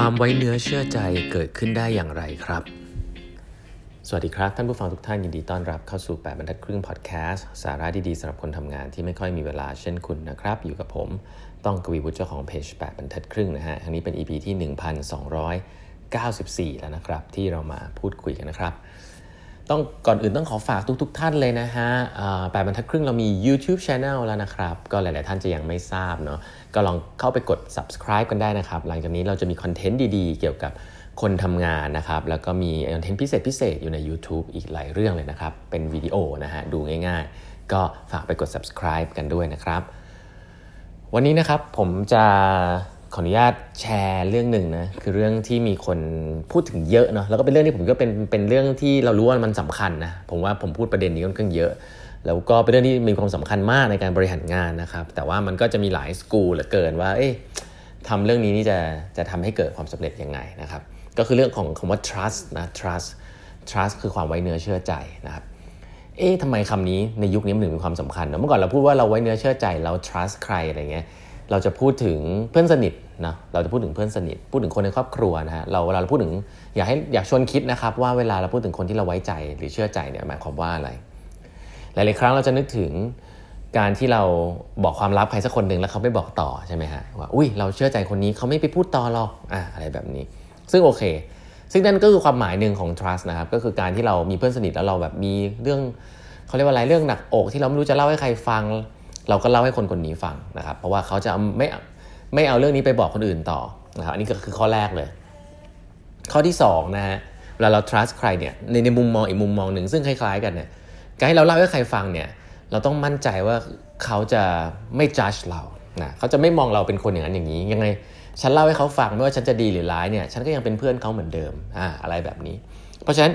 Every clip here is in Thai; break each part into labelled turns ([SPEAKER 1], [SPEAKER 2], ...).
[SPEAKER 1] ความไว้เนื้อเชื่อใจเกิดขึ้นได้อย่างไรครับ สวัสดีครับ ท่านผู้ฟังทุกท่านยินดีต้อนรับเข้าสู่ 8บรรทัดครึ่งพอดแคสต์สาระดีๆสำหรับคนทำงานที่ไม่ค่อยมีเวลาเช่นคุณนะครับ อยู่กับผมต้องกวีวุฒิเจ้าของเพจ8บรรทัดครึ่งนะฮะครั้งนี้เป็น EP ที่ 1294 แล้วนะครับ ที่เรามาพูดคุยกันนะครับ ต้องก่อนอื่นต้องขอฝากทุกๆทท่านเลยนะฮะแปดบรรทัดครึ่งเรามี YouTube Channel แล้วนะครับ ก็หลาย ๆ ท่านจะยังไม่ทราบเนาะก็ลองเข้าไปกด subscribe กันได้นะครับ หลังจากนี้เราจะมีคอนเทนต์ดีๆ เกี่ยวกับคนทำงานนะครับ แล้วก็มีคอนเทนต์พิเศษพิเศษอยู่ใน YouTube อีกหลายเรื่องเลยนะครับ เป็นวิดีโอนะฮะดูง่าย ๆ ก็ฝากไปกด subscribe กันด้วยนะครับ วันนี้นะครับผมจะ ขออนุญาตแชร์เรื่องหนึ่งนะคือเรื่องที่มีคนพูดถึงเยอะเนาะแล้วก็เป็นเรื่องที่ผมก็เป็นเป็นเรื่องที่เรารู้ว่ามันสำคัญนะผมว่าผมพูดประเด็นนี้ค่อนข้างเยอะ แล้วก็เป็นเรื่องที่มีความสำคัญมากในการบริหารงานนะครับแต่ว่ามันก็จะมีหลายสกูลเหลือเกินว่าเอ๊ะทำเรื่องนี้นี่จะจะทำให้เกิดความสำเร็จยังไงนะครับก็คือเรื่องของคำว่า trust นะ trust trust คือความไว้เนื้อเชื่อใจนะครับเอ๊ะทำไมคำนี้ในยุคนี้มันถึงมีความสำคัญเมื่อก่อนเราพูดว่าเราไว้เนื้อเชื่อใจเรา trust ใครอะไรเงี้ย เราจะพูดถึงเพื่อนสนิทนะเราจะพูดถึงเพื่อนสนิท พูดถึงคนในครอบครัวนะฮะเราเวลาเราพูดถึงอยากให้อยากชวนคิดนะครับว่าเวลาเราพูดถึงคนที่เราไว้ใจหรือเชื่อใจเนี่ยหมายความว่าอะไร หลาย ๆ ครั้งเราจะนึกถึงการที่เราบอกความลับใครสักคนหนึ่งแล้วเขาไม่บอกต่อใช่ไหมฮะว่าอุ้ยเราเชื่อใจคนนี้เขาไม่ไปพูดต่อหรอกอะอะไรแบบนี้ ซึ่งโอเค ซึ่งนั่นก็คือความหมายหนึ่งของ trust นะครับก็คือการที่เรามีเพื่อนสนิทแล้วเราแบบมีเรื่องเขาเรียกว่าอะไรเรื่องหนักอกที่เราไม่รู้จะเล่าให้ใครฟัง เราก็เล่าให้คนคนนี้ฟังนะครับ เพราะว่าเขาจะไม่ไม่เอาเรื่องนี้ไปบอกคนอื่นต่อนะครับอันนี้ก็คือข้อแรกเลย ข้อที่2นะฮะเวลาเรา trust ใครเนี่ยในในมุมมองอีกมุมมองหนึ่งซึ่งคล้ายๆกันเนี่ยการให้เราเล่าให้ใครฟังเนี่ยเราต้องมั่นใจว่าเขาจะไม่ judge เรานะเขาจะไม่มองเราเป็นคนอย่างนั้นอย่างนี้ ยังไงฉันเล่าให้เขาฟังไม่ว่าฉันจะดีหรือร้ายเนี่ยฉันก็ยังเป็นเพื่อนเขาเหมือนเดิมอ่าอะไรแบบนี้ เพราะฉะนั้น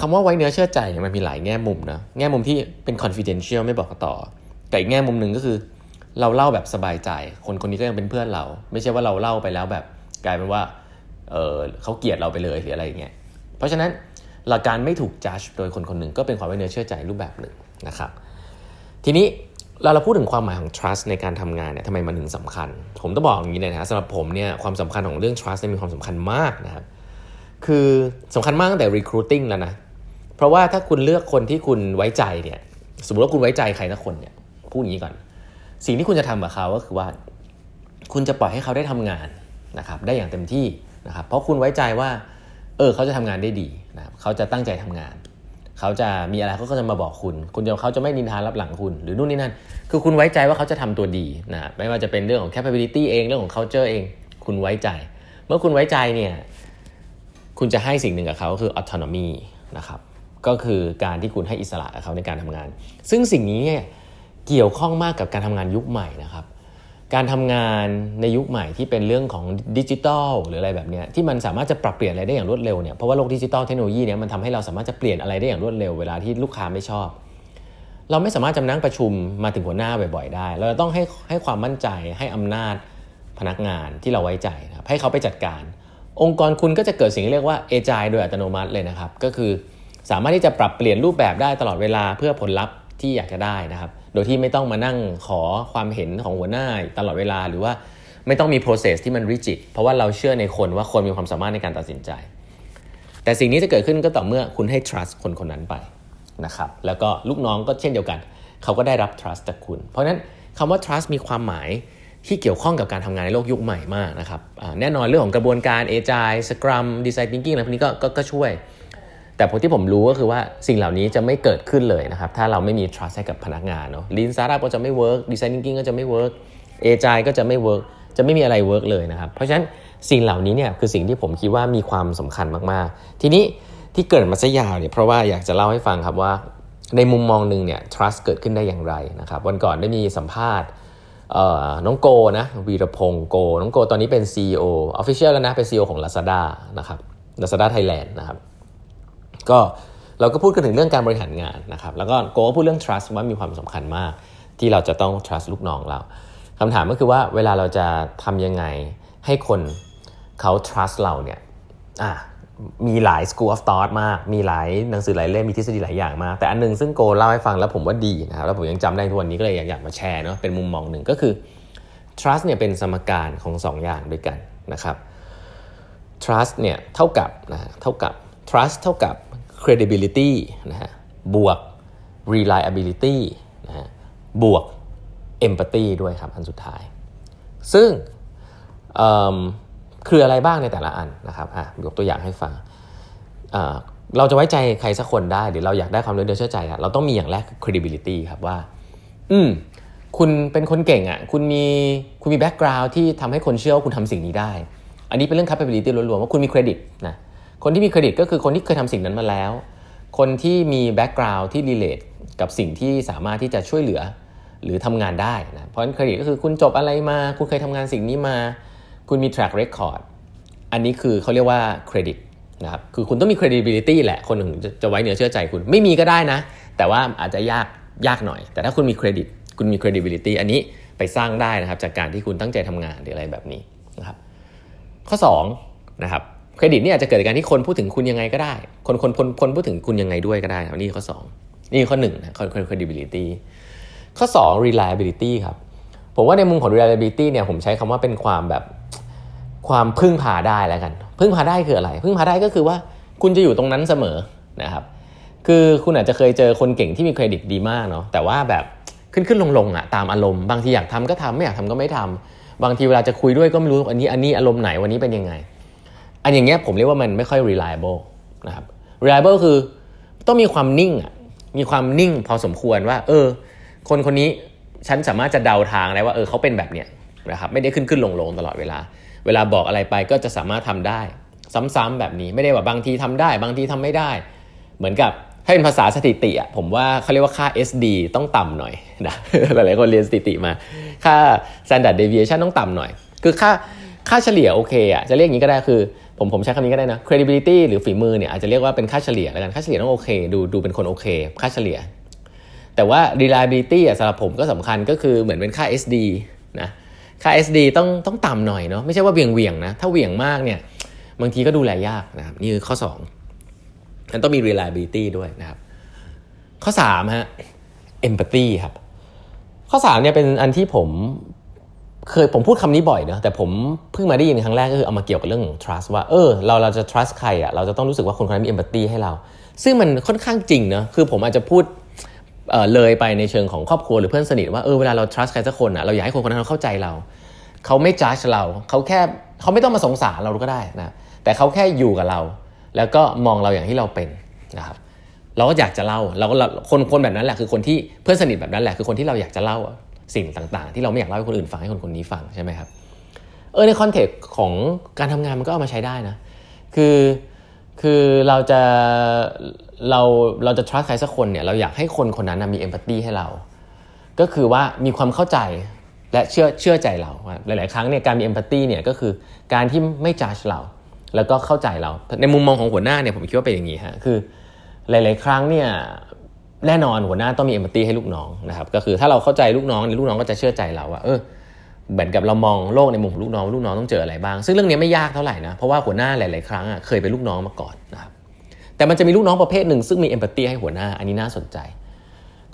[SPEAKER 1] คำว่าไว้เนื้อเชื่อใจเนี่ยมันมีหลายแง่มุมนะแง่มุมที่เป็น confidential ไม่บอกต่อ แต่อีกแง่มุมหนึ่งก็คือ เราเล่าแบบสบายใจ คนคนนี้ก็ยังเป็นเพื่อนเรา ไม่ใช่ว่าเราเล่าไปแล้วแบบกลายเป็นว่าเเขาเกลียดเราไปเลยหรืออะไรอย่างเงี้ยเพราะฉะนั้นหลักการไม่ถูกจัดโดยคนคนหนึ่งก็เป็นความไว้เนื้อเชื่อใจรูปแบบหนึ่งนะครับทีนี้เราเราพูดถึงความหมายของ trust ในการทำงานเนี่ยทำไมมันถึงสำคัญ ผมต้องบอกอย่างนี้เลยนะสำหรับผมเนี่ยความสำคัญของเรื่อง trust มีความสำคัญมากนะครับคือสำคัญมากตั้งแต่ recruiting แล้วนะเพราะว่าถ้าคุณเลือกคนที่คุณไว้ใจเนี่ยสมมติว่าคุณไว้ใจใครสักคนเนี่ย พูดอย่างนี้ก่อน สิ่งที่คุณจะทำกับเขาก็คือว่า คุณจะปล่อยให้เขาได้ทำงานนะครับ ได้อย่างเต็มที่นะครับ เพราะคุณไว้ใจว่า เออ เขาจะทำงานได้ดีนะครับเขาจะตั้งใจทำงาน เขาจะมีอะไรเขาก็จะมาบอกคุณ คุณจะเขาจะไม่นินทารับหลังคุณ หรือนู่นนี่นั่น คือคุณไว้ใจว่าเขาจะทำตัวดีนะ ไม่ว่าจะเป็นเรื่องของ capability เอง เรื่องของ culture เอง คุณไว้ใจ เมื่อคุณไว้ใจเนี่ย คุณจะให้สิ่งหนึ่งกับเขาคือ autonomy นะครับ ก็คือการที่คุณให้อิสระกับเขาในการทำงาน ซึ่งสิ่งนี้เนี่ย เกี่ยวข้องมากกับการทำงานยุคใหม่นะครับ การทำงานในยุคใหม่ที่เป็นเรื่องของดิจิทัลหรืออะไรแบบนี้ที่มันสามารถจะปรับเปลี่ยนอะไรได้อย่างรวดเร็วเนี่ยเพราะว่าโลกดิจิทัลเทคโนโลยีเนี่ยมันทำให้เราสามารถจะเปลี่ยนอะไรได้อย่างรวดเร็วเวลาที่ลูกค้าไม่ชอบ เราไม่สามารถจำนั่งประชุมมาถึงหัวหน้าบ่อยๆได้ เราต้องให้ให้ความมั่นใจให้อำนาจพนักงานที่เราไว้ใจนะครับให้เขาไปจัดการ องค์กรคุณก็จะเกิดสิ่งที่เรียกว่าเอจายโดยอัตโนมัติเลยนะครับ ก็คือสามารถที่จะปรับเปลี่ยนรูปแบบได้ตลอดเวลาเพื่อผลลัพธ์ที่อยากจะได้นะครับ โดยที่ไม่ต้องมานั่งขอความเห็นของหัวหน้าตลอดเวลาหรือว่าไม่ต้องมี process ที่มัน rigid เพราะว่าเราเชื่อในคนว่าคนมีความสามารถในการตัดสินใจ แต่สิ่งนี้จะเกิดขึ้นก็ต่อเมื่อคุณให้ trust คนคนนั้นไปนะครับแล้วก็ลูกน้องก็เช่นเดียวกัน เขาก็ได้รับ trust จากคุณ เพราะนั้นคำว่า trust มีความหมายที่เกี่ยวข้องกับการทำงานในโลกยุคใหม่มากนะครับแน่นอนเรื่องของกระบวนการ agile scrum design thinking อะไรพวกนี้ก็ก็ช่วย แต่ผลที่ผมรู้ก็คือว่าสิ่งเหล่านี้จะไม่เกิดขึ้นเลยนะครับ ถ้าเราไม่มี trust ให้กับพนักงานเนาะ lean startup ก็จะไม่ work design thinking ก็จะไม่ work agile ก็จะไม่ work จะไม่มีอะไร work เลยนะครับ เพราะฉะนั้นสิ่งเหล่านี้เนี่ยคือสิ่งที่ผมคิดว่ามีความสำคัญมากๆ ทีนี้ที่เกิดมาซะยาวเนี่ยเพราะว่าอยากจะเล่าให้ฟังครับว่า ในมุมมองหนึ่งเนี่ย trust เกิดขึ้นได้อย่างไรนะครับ วันก่อนได้มีสัมภาษณ์น้องโกนะวีรพงศ์โก น้องโกตอนนี้เป็น CEO Official แล้วนะเป็น CEO ของ Lazada นะครับ Lazada Thailand นะครับ ก็เราก็พูดกันถึงเรื่องการบริหารงานนะครับแล้วก็โกก็พูดเรื่อง trust ว่ามีความสำคัญมาก ที่เราจะต้อง trust ลูกน้องเราคำถามก็คือว่าเวลาเราจะทำยังไงให้คนเขา trust เราเนี่ยมีหลาย school of thought มาก มีหลายหนังสือหลายเล่ม มีทฤษฎีหลายอย่างมาก แต่อันนึงซึ่งโกเล่าให้ฟังแล้วผมว่าดีนะครับ แล้วผมยังจำได้ทุกวันนี้ก็เลยอยากมาแชร์เนาะ เป็นมุมมองหนึ่งก็คือ trust เนี่ยเป็นสมการของ 2ออย่างด้วยกันนะครับ trust เนี่ยเท่ากับนะเท่ากับ trust เท่ากับ credibility นะฮะบวก reliability นะฮะบวก empathy ด้วยครับอันสุดท้าย ซึ่งคืออะไรบ้างในแต่ละอันนะครับอะยกตัวอย่างให้ฟังเราจะไว้ใจใครสักคนได้ หรือเราอยากได้ความรู้เชื่อใจอะเราต้องมีอย่างแรกคือ credibility ครับว่า อืมคุณเป็นคนเก่งอะ่ะ คุณมีคุณมี background ที่ทำให้คนเชื่อว่าคุณทำสิ่งนี้ได้ อันนี้เป็นเรื่อง capability ล้วนๆว่าคุณมีเครดิตนะ คนที่มีเครดิตก็คือคนที่เคยทำสิ่งนั้นมาแล้ว คนที่มี background ที่ relate กับสิ่งที่สามารถที่จะช่วยเหลือหรือทำงานได้นะ เพราะฉะนั้นเครดิตก็คือคุณจบอะไรมา คุณเคยทำงานสิ่งนี้มา คุณมี track record อันนี้คือเขาเรียกว่าเครดิตนะครับ คือคุณต้องมี credibility แหละ คนหนึ่งจะไว้เนื้อเชื่อใจคุณ ไม่มีก็ได้นะ แต่ว่าอาจจะยากยากหน่อย แต่ถ้าคุณมีเครดิต คุณมี credibility อันนี้ไปสร้างได้นะครับ จากการที่คุณตั้งใจทำงานหรืออะไรแบบนี้นะครับ ข้อ2นะครับ เครดิตนี่อาจจะเกิดจากการที่คนพูดถึงคุณยังไงก็ได้ คนคนคนคนพูดถึงคุณยังไงด้วยก็ได้นี่ข้อ 2 นี่ข้อ1นะ credibility ข้อ 2 reliability ครับ ผมว่าในมุมของ reliability เนี่ยผมใช้คำว่าเป็นความแบบความพึ่งพาได้แล้วกัน พึ่งพาได้คืออะไร พึ่งพาได้ก็คือว่าคุณจะอยู่ตรงนั้นเสมอนะครับคือคุณอาจจะเคยเจอคนเก่งที่มีเครดิตดีมากเนาะแต่ว่าแบบขึ้นขึ้นลงลงอะตามอารมณ์บางทีอยากทำก็ทำไม่อยากทำก็ไม่ทำบางทีเวลาจะคุยด้วยก็ไม่รู้อันนี้อันนี้อารมณ์ไหนวันนี้เป็นยังไง อันอย่างเงี้ยผมเรียกว่ามันไม่ค่อย reliable นะครับ reliable คือต้องมีความนิ่งอะมีความนิ่งพอสมควรว่า เออ คนคนนี้ฉันสามารถจะเดาทางได้ว่าเออเขาเป็นแบบเนี้ยนะครับไม่ได้ขึ้นขึ้นลงลงตลอดเวลา เวลาบอกอะไรไปก็จะสามารถทำได้ ซ้ำๆแบบนี้ไม่ได้ว่าบางทีทำได้ บางทีทำไม่ได้ เหมือนกับถ้าเป็นภาษาสถิติอะผมว่าเขาเรียกว่าค่า SD ต้องต่ำหน่อยนะหลายๆคนเรียนสถิติมา ค่า standard deviation ต้องต่ำหน่อย คือค่าค่าเฉลี่ยโอเคอะจะเรียกอย่างนี้ก็ได้คือ ผมผมใช้คำนี้ก็ได้นะ credibility หรือฝีมือเนี่ยอาจจะเรียกว่าเป็นค่าเฉลี่ยแล้วกันค่าเฉลี่ยต้องโอเค ดูดูเป็นคนโอเค ค่าเฉลี่ย แต่ว่า reliability สำหรับผมก็สำคัญก็คือเหมือนเป็นค่า SD นะค่า SD ต้องต้องต่ำหน่อยเนาะไม่ใช่ว่าเวียงเวียงนะถ้าเวียงมากเนี่ยบางทีก็ดูแลยากนะครับนี่คือข้อ2มันต้องมี reliability ด้วยนะครับ ข้อ3ฮะ empathy ครับ ข้อ3เนี่ยเป็นอันที่ผม เคยผมพูดคำนี้บ่อยเนะแต่ผมเพิ่งมาได้ยินครั้งแรกก็คือเอามาเกี่ยวกับเรื่องของ trust ว่าเออเราเราจะ trust ใครอะ่ะเราจะต้องรู้สึกว่าคนคนนั้นมี empathy ให้เรา ซึ่งมันค่อนข้างจริงเนะคือผมอาจจะพูดเเลยไปในเชิงของครอบครัวหรือเพื่อนสนิทว่าเออเวลาเรา trust ใครสักคนอะ่ะเราอยากให้คนคนนั้นเขาเข้าใจเรา เขาไม่ judge เราเขาแค่เขาไม่ต้องมาสงสารเราก็ได้นะแต่เขาแค่อยู่กับเรา แล้วก็มองเราอย่างที่เราเป็นนะครับเราก็อยากจะเล่าเราก็คนคนแบบนั้นแหละคือคนที่เพื่อนสนิทแบบนั้นแหละคือคนที่เราอยากจะเล่า สิ่งต่างๆ ที่เราไม่อยากเล่าให้คนอื่นฟังให้คนคนนี้ฟังใช่ไหมครับเออในคอนเทกต์ของการทำงานมันก็เอามาใช้ได้นะคือคือเราจะเราเราจะ trust ใครสักคนเนี่ยเราอยากให้คนคนนั้นมี empathy ให้เรา ก็คือว่ามีความเข้าใจและเชื่อเชื่อใจเรา หลาย ๆ ครั้งเนี่ยการมี empathy เนี่ยก็คือการที่ไม่ judge เรา แล้วก็เข้าใจเรา ในมุมมองของหัวหน้าเนี่ยผมคิดว่าเป็นอย่างนี้ฮะคือหลาย ๆ ครั้งเนี่ย แน่นอนหัวหน้าต้องมีเอมพัตตีให้ลูกน้องนะครับก็คือถ้าเราเข้าใจลูกน้องลูกน้องก็จะเชื่อใจเราว่าเออเหมือนกับเรามองโลกในมุมของลูกน้องลูกน้องต้องเจออะไรบ้าง ซึ่งเรื่องนี้ไม่ยากเท่าไหร่นะเพราะว่าหัวหน้าหลาย ๆ ครั้งอะเคยเป็นลูกน้องมาก่อนนะครับแต่มันจะมีลูกน้องประเภทหนึ่งซึ่งมีเอมพัตตีให้หัวหน้าอันนี้น่าสนใจ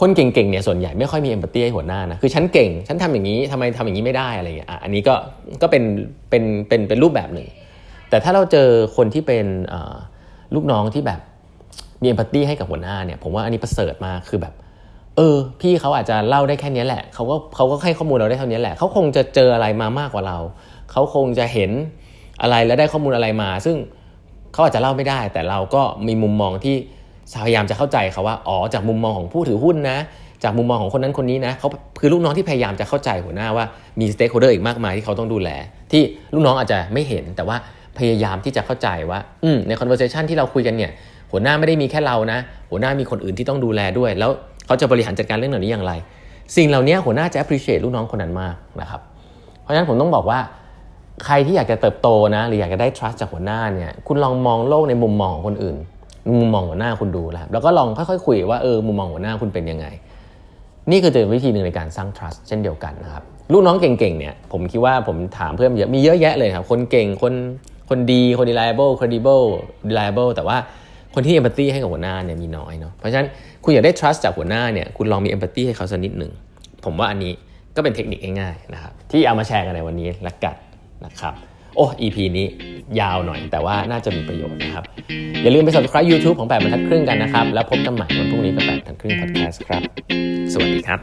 [SPEAKER 1] คนเก่งๆเนี่ยส่วนใหญ่ไม่ค่อยมีเอมพัตตีให้หัวหน้านะคือฉันเก่งฉันทำอย่างนี้ทำไมทำอย่างนี้ไม่ได้อะไรอย่างเงี้ยอันนี้ก็ก็เป็นเป็นเป็นเป็นรูปแบบหนึ่ง แต่ถ้าเราเจอคนที่เป็นลูกน้องที่แบบ มีเอมพัตตีให้กับหัวหน้าเนี่ยผมว่าอันนี้ประเสริฐมากคือแบบเออพี่เขาอาจจะเล่าได้แค่นี้แหละเขาก็เขาก็ให้ข้อมูลเราได้เท่านี้แหละเขาคงจะเจออะไรมามากกว่าเรา เขาคงจะเห็นอะไรแล้วได้ข้อมูลอะไรมา ซึ่งเขาอาจจะเล่าไม่ได้ แต่เราก็มีมุมมองที่พยายามจะเข้าใจเขาว่าอ๋อจากมุมมองของผู้ถือหุ้นนะ จากมุมมองของคนนั้นคนนี้นะเขาคือลูกน้องที่พยายามจะเข้าใจหัวหน้าว่ามี stakeholder อีกมากมายที่เขาต้องดูแล ที่ลูกน้องอาจจะไม่เห็นแต่ว่าพยายามที่จะเข้าใจว่าอืมใน conversation ที่เราคุยกันเนี่ย หัวหน้าไม่ได้มีแค่เรานะ หัวหน้ามีคนอื่นที่ต้องดูแลด้วย แล้วเขาจะบริหารจัดการเรื่องเหล่านี้อย่างไร สิ่งเหล่านี้หัวหน้าจะ appreciate ลูกน้องคนนั้นมากนะครับ เพราะฉะนั้นผมต้องบอกว่าใครที่อยากจะเติบโตนะ หรืออยากจะได้ trust จากหัวหน้าเนี่ยคุณลองมองโลกในมุมมองของคนอื่น มุมมองหัวหน้าคุณดูแล้วแล้วก็ลองค่อยๆคุยว่าเออมุมมองหัวหน้าคุณเป็นยังไง นี่คือจะวิธีหนึ่งในการสร้าง trust เช่นเดียวกันนะครับลูกน้องเก่งๆเนี่ยผมคิดว่าผมถามเพื่อนเยอะมีเยอะแยะเลยครับคนเก่งคนคนดีคน reliable credible reliable แต่ว่า คนที่เอมพัตตีให้กับหัวหน้าเนี่ยมีน้อยเนาะเพราะฉะนั้นคุณอยากได้ trust จากหัวหน้าเนี่ยคุณลองมีเอมพัตตีให้เขาสักนิดหนึ่งผมว่าอันนี้ก็เป็นเทคนิคง่ายๆนะครับที่เอามาแชร์กันในวันนี้ละกันนะครับโอ้ EP นี้ยาวหน่อย แต่ว่าน่าจะมีประโยชน์นะครับ อย่าลืมไป subscribe YouTube ของ8บรรทัดครึ่งกันนะครับ แล้วพบกันใหม่วันพรุ่งนี้กับ8บรรทัดครึ่ง podcast ครับ สวัสดีครับ